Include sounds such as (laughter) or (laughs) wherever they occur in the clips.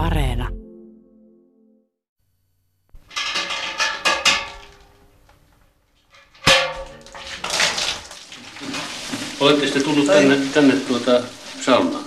Areena. Olette sitten tullut tänne, tänne tuota saunaan?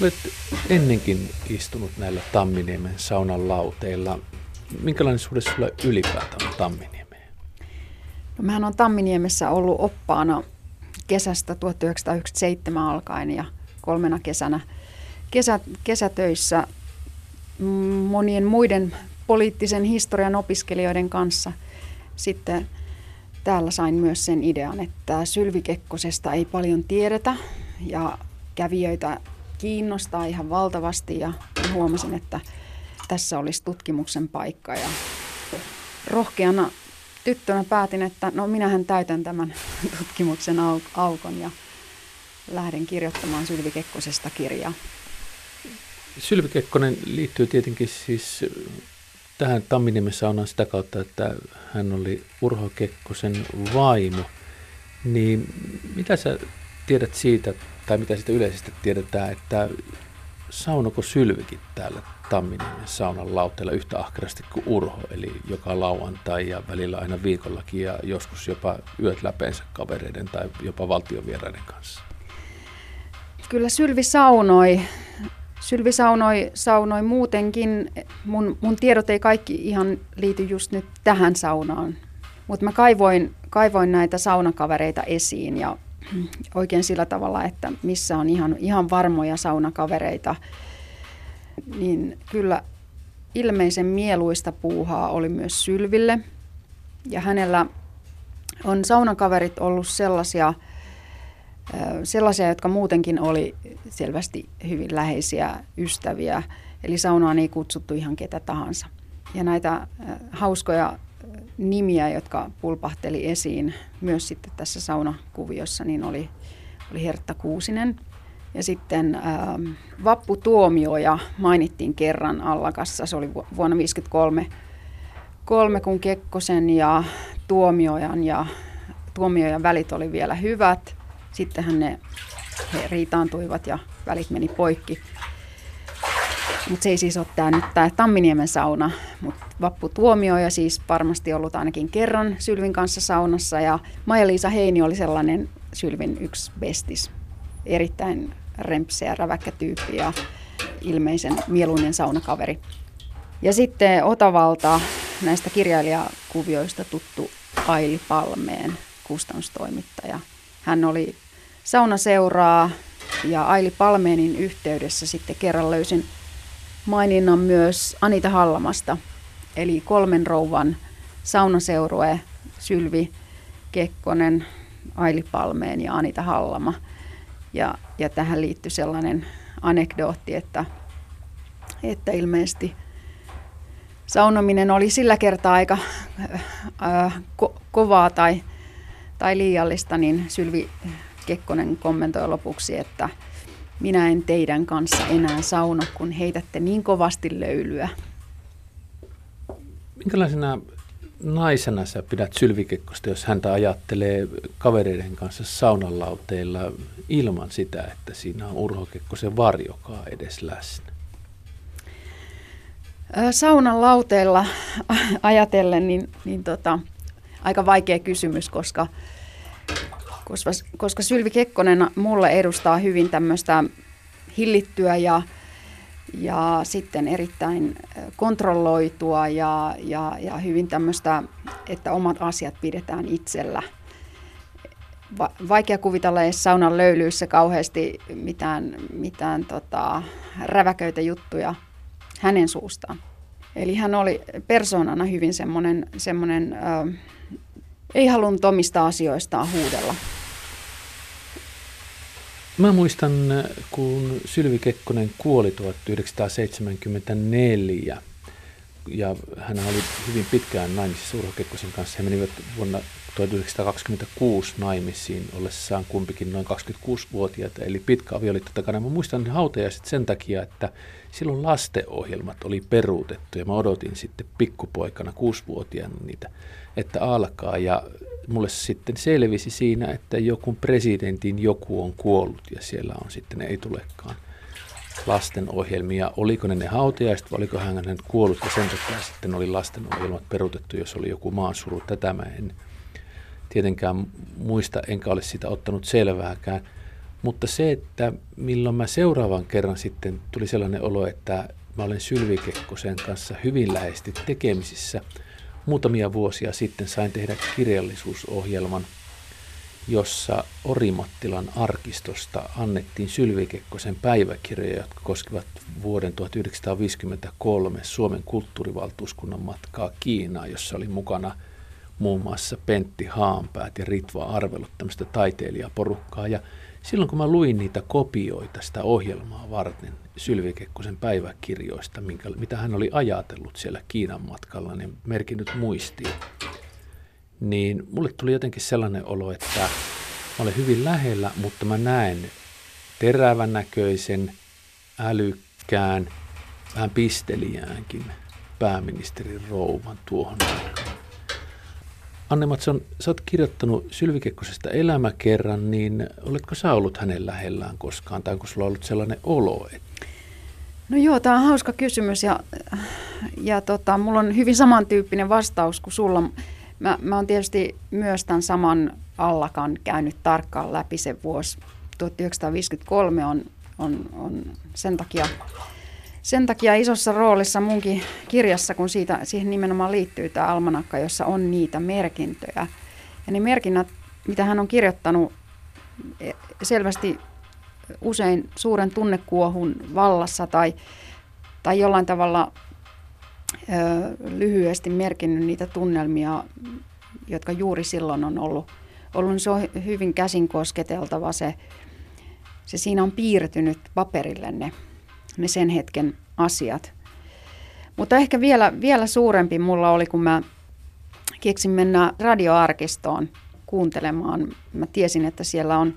Olet ennenkin istunut näillä Tamminiemen saunan lauteilla. Minkälainen suhde sulla ylipäätään on Tamminiemeen? No, mähän on Tamminiemessä ollut oppaana kesästä 1997 alkaen ja kolmena kesänä kesä, kesätöissä monien muiden poliittisen historian opiskelijoiden kanssa. Sitten täällä sain myös sen idean, että Sylvi Kekkosesta ei paljon tiedetä ja kävijöitä kiinnostaa ihan valtavasti ja huomasin, että tässä olisi tutkimuksen paikka. Ja rohkeana tyttönä päätin, että no minähän täytän tämän (laughs) tutkimuksen aukon ja lähden kirjoittamaan Sylvi Kekkosesta kirjaa. Sylvi Kekkonen liittyy tietenkin siis tähän Tamminimessä on sitä kautta, että hän oli Urho Kekkosen vaimo. Niin mitä sä tiedät siitä, tai mitä siitä yleisesti tiedetään, että saunoko Sylvikin täällä Tamminiemen saunan lauteella yhtä ahkerasti kuin Urho, eli joka lauantai ja välillä aina viikollakin ja joskus jopa yöt läpeensä kavereiden tai jopa valtiovieraiden kanssa? Kyllä Sylvi saunoi. Sylvi saunoi, saunoi muutenkin. Mun, mun tiedot ei kaikki ihan liity just nyt tähän saunaan, mutta mä kaivoin, kaivoin näitä saunakavereita esiin ja oikein sillä tavalla, että missä on ihan, ihan varmoja saunakavereita, niin kyllä ilmeisen mieluista puuhaa oli myös Sylville. Ja hänellä on saunakaverit ollut sellaisia, sellaisia, jotka muutenkin oli selvästi hyvin läheisiä ystäviä. Eli saunaan ei kutsuttu ihan ketä tahansa. Ja näitä hauskoja nimiä, jotka pulpahteli esiin myös sitten tässä saunakuviossa, niin oli, oli Hertta Kuusinen. Ja sitten ää, Vappu Tuomioja mainittiin kerran Allakassa, se oli vuonna 1953, kolme, kun Kekkosen ja Tuomiojan ja Tuomiojan välit oli vielä hyvät. Sittenhän ne he riitaantuivat ja välit meni poikki. Mutta se ei siis ole tämä nyt tämä Tamminiemen sauna, mutta Vappu Tuomio ja siis varmasti ollut ainakin kerran Sylvin kanssa saunassa ja Maija-Liisa Heini oli sellainen Sylvin yksi bestis. Erittäin rempseä, räväkkä tyyppi ja ilmeisen mieluinen saunakaveri. Ja sitten Otavalta näistä kirjailijakuvioista tuttu Aili Palmeen kustannustoimittaja. Hän oli saunaseuraa ja Aili Palmeenin yhteydessä sitten kerran löysin maininnan myös Anita Hallamasta, eli kolmen rouvan saunaseurue Sylvi Kekkonen, Aili Palmeen ja Anita Hallama. Ja, ja tähän liittyy sellainen anekdootti, että, että ilmeisesti saunominen oli sillä kertaa aika äh, ko- kovaa tai, tai liiallista, niin Sylvi Kekkonen kommentoi lopuksi, että – minä en teidän kanssa enää sauna, kun heitätte niin kovasti löylyä. Minkälaisena naisena sä pidät Sylvikekkosta, jos häntä ajattelee kavereiden kanssa saunanlauteilla ilman sitä, että siinä on Urho Kekkosen varjokaa edes läsnä? Saunan lauteilla ajatellen, niin, niin tota, aika vaikea kysymys, koska koska, koska Sylvi Kekkonen mulle edustaa hyvin tämmöistä hillittyä ja, ja sitten erittäin kontrolloitua ja, ja, ja hyvin tämmöistä, että omat asiat pidetään itsellä. Va- vaikea kuvitella edes saunan löylyissä kauheasti mitään, mitään tota, räväköitä juttuja hänen suustaan. Eli hän oli persoonana hyvin semmoinen, semmoinen ei halunnut omista asioistaan huudella. Mä muistan, kun Sylvi Kekkonen kuoli 1974. ja hän oli hyvin pitkään naimisissa Urho Kekkosen kanssa. He menivät vuonna 1926 naimisiin ollessaan kumpikin noin 26-vuotiaita, eli pitkä avioliitto takana. Mä muistan hautajaiset sen takia, että silloin lastenohjelmat oli peruutettu ja mä odotin sitten pikkupoikana kuusivuotiaana niitä, että alkaa ja mulle sitten selvisi siinä, että joku presidentin joku on kuollut ja siellä on sitten, ei tulekaan lastenohjelmia. Oliko ne ne hautajaiset vai oliko hän kuollut ja sen takia sitten oli lastenohjelmat peruutettu, jos oli joku maansuru. Tätä mä en tietenkään muista, enkä ole sitä ottanut selvääkään. Mutta se, että milloin mä seuraavan kerran sitten tuli sellainen olo, että mä olen Sylvi Kekkosen kanssa hyvin läheisesti tekemisissä. Muutamia vuosia sitten sain tehdä kirjallisuusohjelman, jossa Orimattilan arkistosta annettiin Sylvi Kekkosen päiväkirjoja, jotka koskivat vuoden 1953 Suomen kulttuurivaltuuskunnan matkaa Kiinaan, jossa oli mukana – muun muassa Pentti Haanpäät ja Ritva Arvelut, tämmöistä taiteilijaporukkaa. Ja silloin kun mä luin niitä kopioita sitä ohjelmaa varten Sylvi Kekkosen päiväkirjoista, minkä, mitä hän oli ajatellut siellä Kiinan matkalla, niin merkinnyt muistiin, niin mulle tuli jotenkin sellainen olo, että mä olen hyvin lähellä, mutta mä näen terävän näköisen, älykkään, vähän pisteliäänkin pääministerin rouvan tuohon aikaan. Anne Matson, sä oot kirjoittanut Sylvi Kekkosesta elämäkerran, niin oletko sä ollut hänen lähellään koskaan, tai onko sulla ollut sellainen olo? Että... No joo, tämä on hauska kysymys, ja, ja tota, mulla on hyvin samantyyppinen vastaus kuin sulla. Mä, mä oon tietysti myös tämän saman allakan käynyt tarkkaan läpi se vuosi. 1953 on, on, on sen takia sen takia isossa roolissa munkin kirjassa, kun siitä, siihen nimenomaan liittyy tämä almanakka, jossa on niitä merkintöjä. Ja ne merkinnät, mitä hän on kirjoittanut e, selvästi usein suuren tunnekuohun vallassa tai, tai jollain tavalla lyhyesti merkinnyt niitä tunnelmia, jotka juuri silloin on ollut. ollut se on hyvin käsin kosketeltava se, se siinä on piirtynyt paperille ne ne sen hetken asiat. Mutta ehkä vielä, vielä suurempi mulla oli, kun mä keksin mennä radioarkistoon kuuntelemaan. Mä tiesin, että siellä on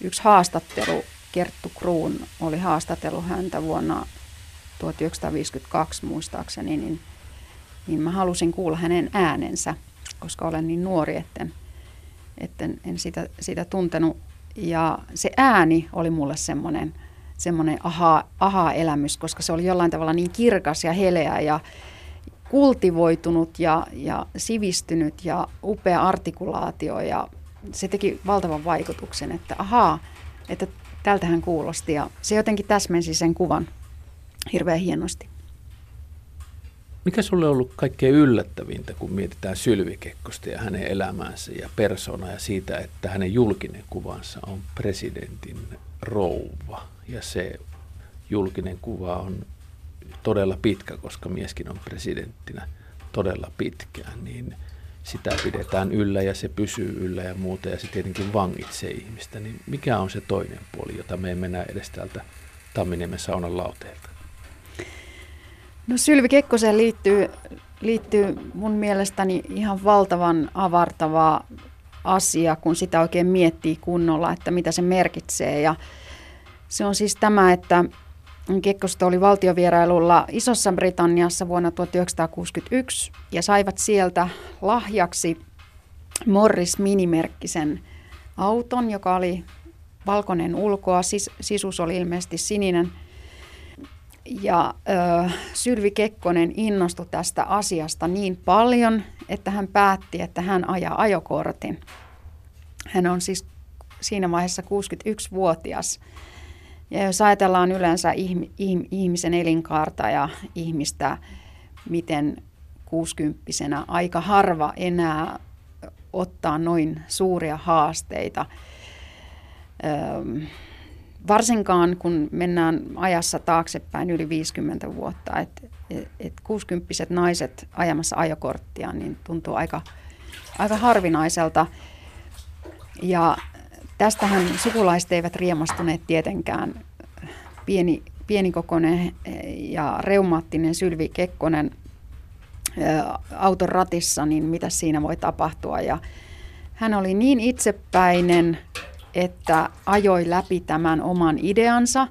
yksi haastattelu. Kerttu Kruun oli haastatellut häntä vuonna 1952 muistaakseni, niin, niin mä halusin kuulla hänen äänensä, koska olen niin nuori, etten, etten en sitä, sitä tuntenut. Ja se ääni oli mulle semmoinen – semmoinen aha, aha-elämys, koska se oli jollain tavalla niin kirkas ja heleä ja kultivoitunut ja, ja sivistynyt ja upea artikulaatio. Ja se teki valtavan vaikutuksen, että ahaa, että tältähän kuulosti. Ja se jotenkin täsmensi sen kuvan hirveän hienosti. Mikä sulle on ollut kaikkein yllättävintä, kun mietitään Sylvi Kekkosta ja hänen elämäänsä ja persona ja siitä, että hänen julkinen kuvansa on presidentin rouva ja se julkinen kuva on todella pitkä, koska mieskin on presidenttinä todella pitkään, niin sitä pidetään yllä ja se pysyy yllä ja muuta ja se tietenkin vangitsee ihmistä. Niin mikä on se toinen puoli, jota me emme näe edes täältä Tamminiemen saunan lauteelta? No Sylvi Kekkoseen liittyy, liittyy mun mielestäni ihan valtavan avartava asia, kun sitä oikein miettii kunnolla, että mitä se merkitsee. Ja se on siis tämä, että Kekkosta oli valtiovierailulla Isossa Britanniassa vuonna 1961 ja saivat sieltä lahjaksi Morris minimerkkisen auton, joka oli valkoinen ulkoa, sis- sisus oli ilmeisesti sininen. Ja ö, Sylvi Kekkonen innostui tästä asiasta niin paljon, että hän päätti, että hän ajaa ajokortin. Hän on siis siinä vaiheessa 61-vuotias ja jos ajatellaan yleensä ihmisen elinkaarta ja ihmistä, miten kuusikymppisenä aika harva enää ottaa noin suuria haasteita. Varsinkaan kun mennään ajassa taaksepäin yli 50 vuotta, että et, 60 naiset ajamassa ajokorttia niin tuntuu aika, aika harvinaiselta. Ja Tästähän sukulaiset eivät riemastuneet tietenkään. Pieni, pienikokoinen ja reumaattinen Sylvi Kekkonen auton ratissa, niin mitä siinä voi tapahtua. Ja hän oli niin itsepäinen, että ajoi läpi tämän oman ideansa.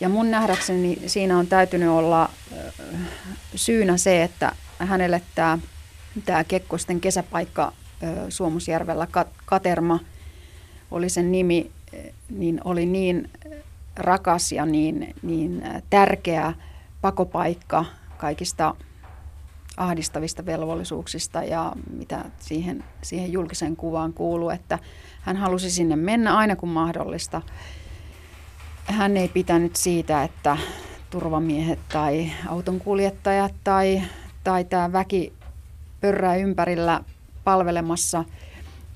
Ja mun nähdäkseni siinä on täytynyt olla syynä se, että hänelle tämä, tämä Kekkosten kesäpaikka Suomusjärvellä, Katerma oli sen nimi, niin oli niin rakas ja niin, niin tärkeä pakopaikka kaikista ahdistavista velvollisuuksista ja mitä siihen, siihen julkiseen kuvaan kuuluu, että hän halusi sinne mennä aina kun mahdollista. Hän ei pitänyt siitä, että turvamiehet tai autonkuljettajat tai, tai tämä väki pörrää ympärillä palvelemassa,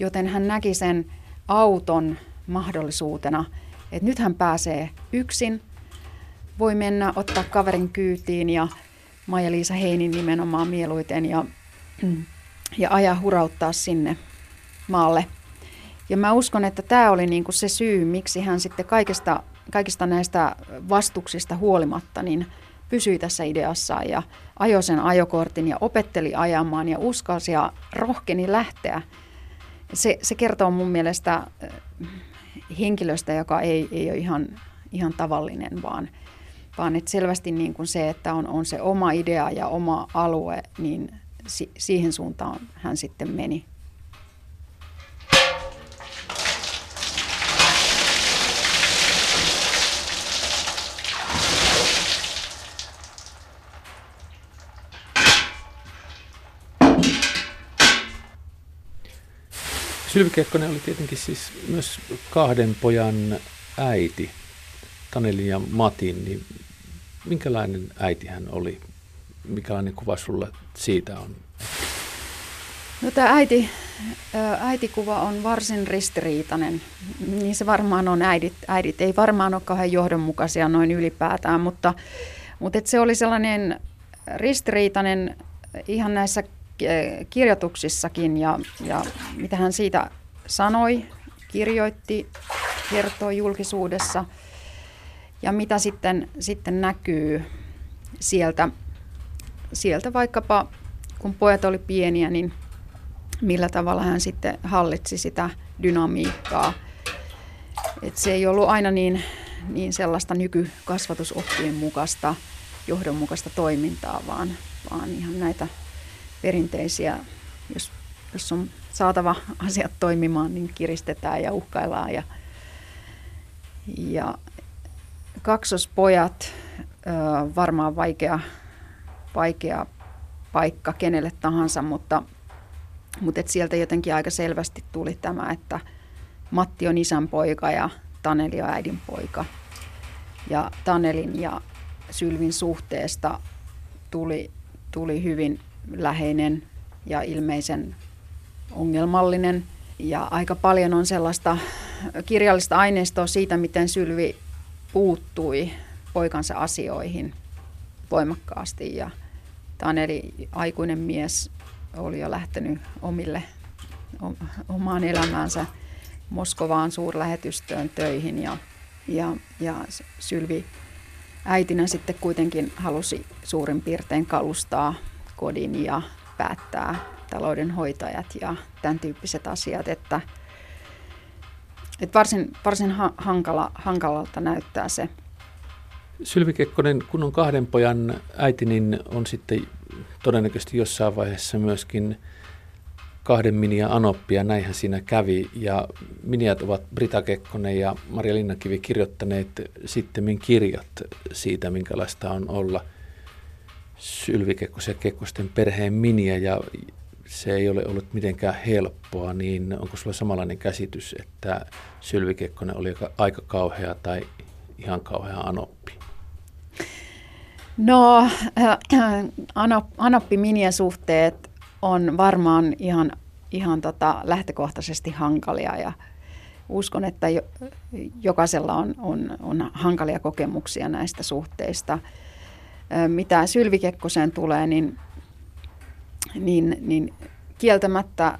joten hän näki sen auton mahdollisuutena, että nyt hän pääsee yksin, voi mennä ottaa kaverin kyytiin ja Maija-Liisa Heinin nimenomaan mieluiten ja, ja ajaa hurauttaa sinne maalle. Ja mä uskon, että tämä oli niinku se syy, miksi hän sitten kaikista, kaikista näistä vastuksista huolimatta niin pysyi tässä ideassaan ja ajoi sen ajokortin ja opetteli ajamaan ja uskalsi ja rohkeni lähteä. Se, se kertoo mun mielestä henkilöstä, joka ei, ei ole ihan, ihan tavallinen, vaan – vaan että selvästi niin kuin se, että on, on se oma idea ja oma alue, niin si, siihen suuntaan hän sitten meni. Sylvi Kekkonen oli tietenkin siis myös kahden pojan äiti, Tanelin ja Matin, niin minkälainen äiti hän oli? Mikälainen kuva sulla siitä on? No tämä äiti, äitikuva on varsin ristiriitainen. Niin se varmaan on äidit. Äidit ei varmaan ole kauhean johdonmukaisia noin ylipäätään, mutta, mutta et se oli sellainen ristiriitainen ihan näissä kirjoituksissakin ja, ja mitä hän siitä sanoi, kirjoitti, kertoi julkisuudessa – ja mitä sitten, sitten näkyy sieltä, sieltä vaikkapa, kun pojat oli pieniä, niin millä tavalla hän sitten hallitsi sitä dynamiikkaa. Et se ei ollut aina niin, niin sellaista nykykasvatusoppien mukaista, johdonmukaista toimintaa, vaan, vaan ihan näitä perinteisiä, jos, jos on saatava asiat toimimaan, niin kiristetään ja uhkaillaan ja, ja kaksospojat, varmaan vaikea, vaikea paikka kenelle tahansa, mutta, mutta et sieltä jotenkin aika selvästi tuli tämä, että Matti on isän poika ja Taneli on äidin poika. Ja Tanelin ja Sylvin suhteesta tuli, tuli hyvin läheinen ja ilmeisen ongelmallinen. Ja aika paljon on sellaista kirjallista aineistoa siitä, miten Sylvi puuttui poikansa asioihin voimakkaasti. Ja Taneli, aikuinen mies, oli jo lähtenyt omille, omaan elämäänsä Moskovaan suurlähetystöön töihin ja, ja, ja Sylvi äitinä sitten kuitenkin halusi suurin piirtein kalustaa kodin ja päättää taloudenhoitajat ja tämän tyyppiset asiat, että et varsin varsin ha- hankala, hankalalta näyttää se. Sylvi Kekkonen, kun on kahden pojan äiti, niin on sitten todennäköisesti jossain vaiheessa myöskin kahden Minia Anoppia, näinhän siinä kävi. Ja Miniat ovat Brita Kekkonen ja Maria Linnakivi kirjoittaneet sitten kirjat siitä, minkälaista on olla Sylvi Kekkosen ja Kekkosten perheen Minia. Ja se ei ole ollut mitenkään helppoa, niin onko sulla samanlainen käsitys, että Sylvi Kekkonen oli aika kauhea tai ihan kauhea anoppi? No, äh, anoppi-minien suhteet on varmaan ihan, ihan tota lähtökohtaisesti hankalia ja uskon, että jo, jokaisella on, on, on hankalia kokemuksia näistä suhteista. Äh, mitä Sylvi Kekkoseen tulee, niin niin, niin kieltämättä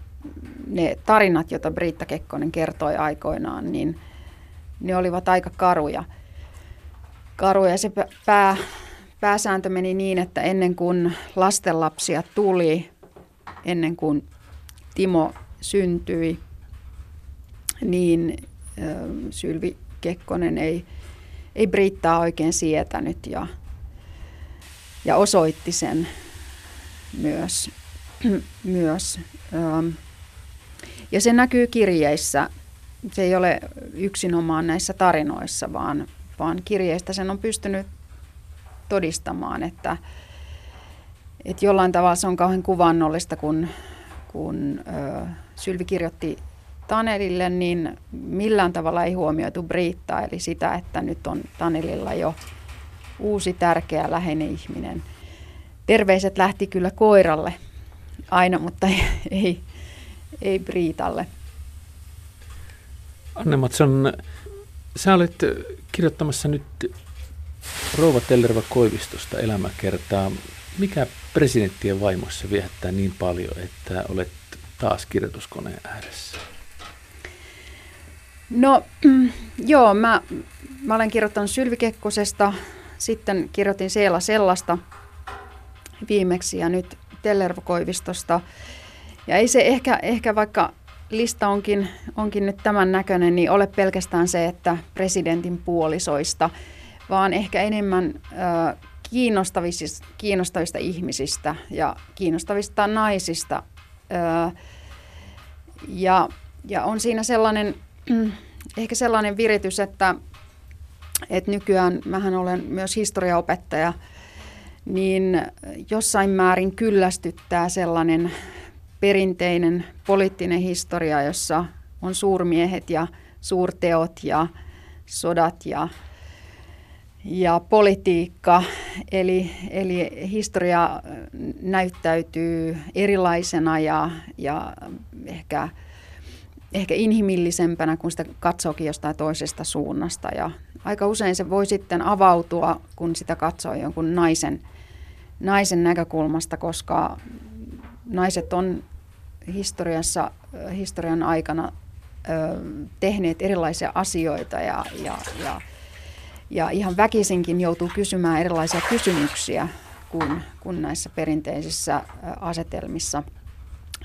ne tarinat, joita Britta Kekkonen kertoi aikoinaan, niin ne olivat aika karuja. Karuja se pää, pääsääntö meni niin, että ennen kuin lastenlapsia tuli, ennen kuin Timo syntyi, niin Sylvi Kekkonen ei, ei Brittaa oikein sietänyt ja, ja osoitti sen myös. (clears throat) myös. Ja se näkyy kirjeissä. Se ei ole yksinomaan näissä tarinoissa, vaan, vaan kirjeistä sen on pystynyt todistamaan, että, että jollain tavalla se on kauhean kuvannollista, kun, kun ö, Sylvi kirjoitti Tanelille, niin millään tavalla ei huomioitu Briittaa, eli sitä, että nyt on Tanelilla jo uusi tärkeä läheinen ihminen. Terveiset lähti kyllä koiralle aina, mutta ei, ei, ei Briitalle. Anne Matson, sä olet kirjoittamassa nyt Rouva Tellerva Koivistosta elämäkertaa. Mikä presidenttien vaimossa viehättää niin paljon, että olet taas kirjoituskoneen ääressä? No mm, joo, mä, mä olen kirjoittanut Sylvi Kekkosesta, sitten kirjoitin Seela Sellasta viimeksi ja nyt Tellervo Koivistosta. Ja ei se ehkä, ehkä vaikka lista onkin, onkin nyt tämän näköinen, niin ole pelkästään se, että presidentin puolisoista – vaan ehkä enemmän ö, kiinnostavista, kiinnostavista ihmisistä ja kiinnostavista naisista. Ö, ja, ja on siinä sellainen, ehkä sellainen viritys, että, että nykyään mähän olen myös historiaopettaja, niin jossain määrin kyllästyttää sellainen perinteinen poliittinen historia, jossa on suurmiehet ja suurteot ja sodat ja ja politiikka, eli, eli historia näyttäytyy erilaisena ja, ja ehkä, ehkä inhimillisempänä, kun sitä katsookin jostain toisesta suunnasta. Ja aika usein se voi sitten avautua, kun sitä katsoo jonkun naisen, naisen näkökulmasta, koska naiset on historiassa, historian aikana ö, tehneet erilaisia asioita ja, ja, ja ja ihan väkisinkin joutuu kysymään erilaisia kysymyksiä kuin, kuin näissä perinteisissä asetelmissa.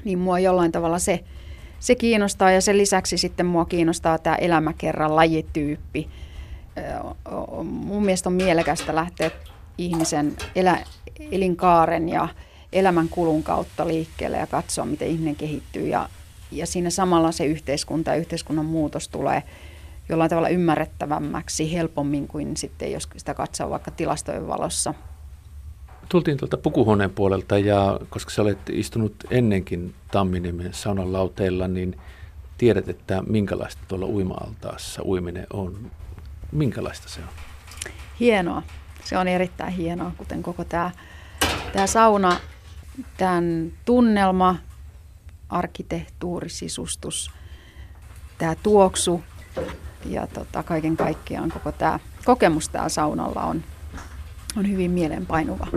Niin mua jollain tavalla se, se kiinnostaa ja sen lisäksi sitten mua kiinnostaa tämä elämäkerran lajityyppi. Mun mielestä on mielekästä lähteä ihmisen elä, elinkaaren ja elämän kulun kautta liikkeelle ja katsoa, miten ihminen kehittyy. Ja, ja siinä samalla se yhteiskunta ja yhteiskunnan muutos tulee – jollain tavalla ymmärrettävämmäksi helpommin kuin sitten, jos sitä katsoo vaikka tilastojen valossa. Tultiin tuolta pukuhuoneen puolelta ja koska sä olet istunut ennenkin Tamminiemen saunan lauteilla, niin tiedät, että minkälaista tuolla uima-altaassa uiminen on. Minkälaista se on? Hienoa. Se on erittäin hienoa, kuten koko tämä, tämä sauna, tämän tunnelma, arkkitehtuuri, sisustus, tämä tuoksu, ja tota, kaiken kaikkiaan koko tämä kokemus täällä saunalla on, on hyvin mielenpainuva.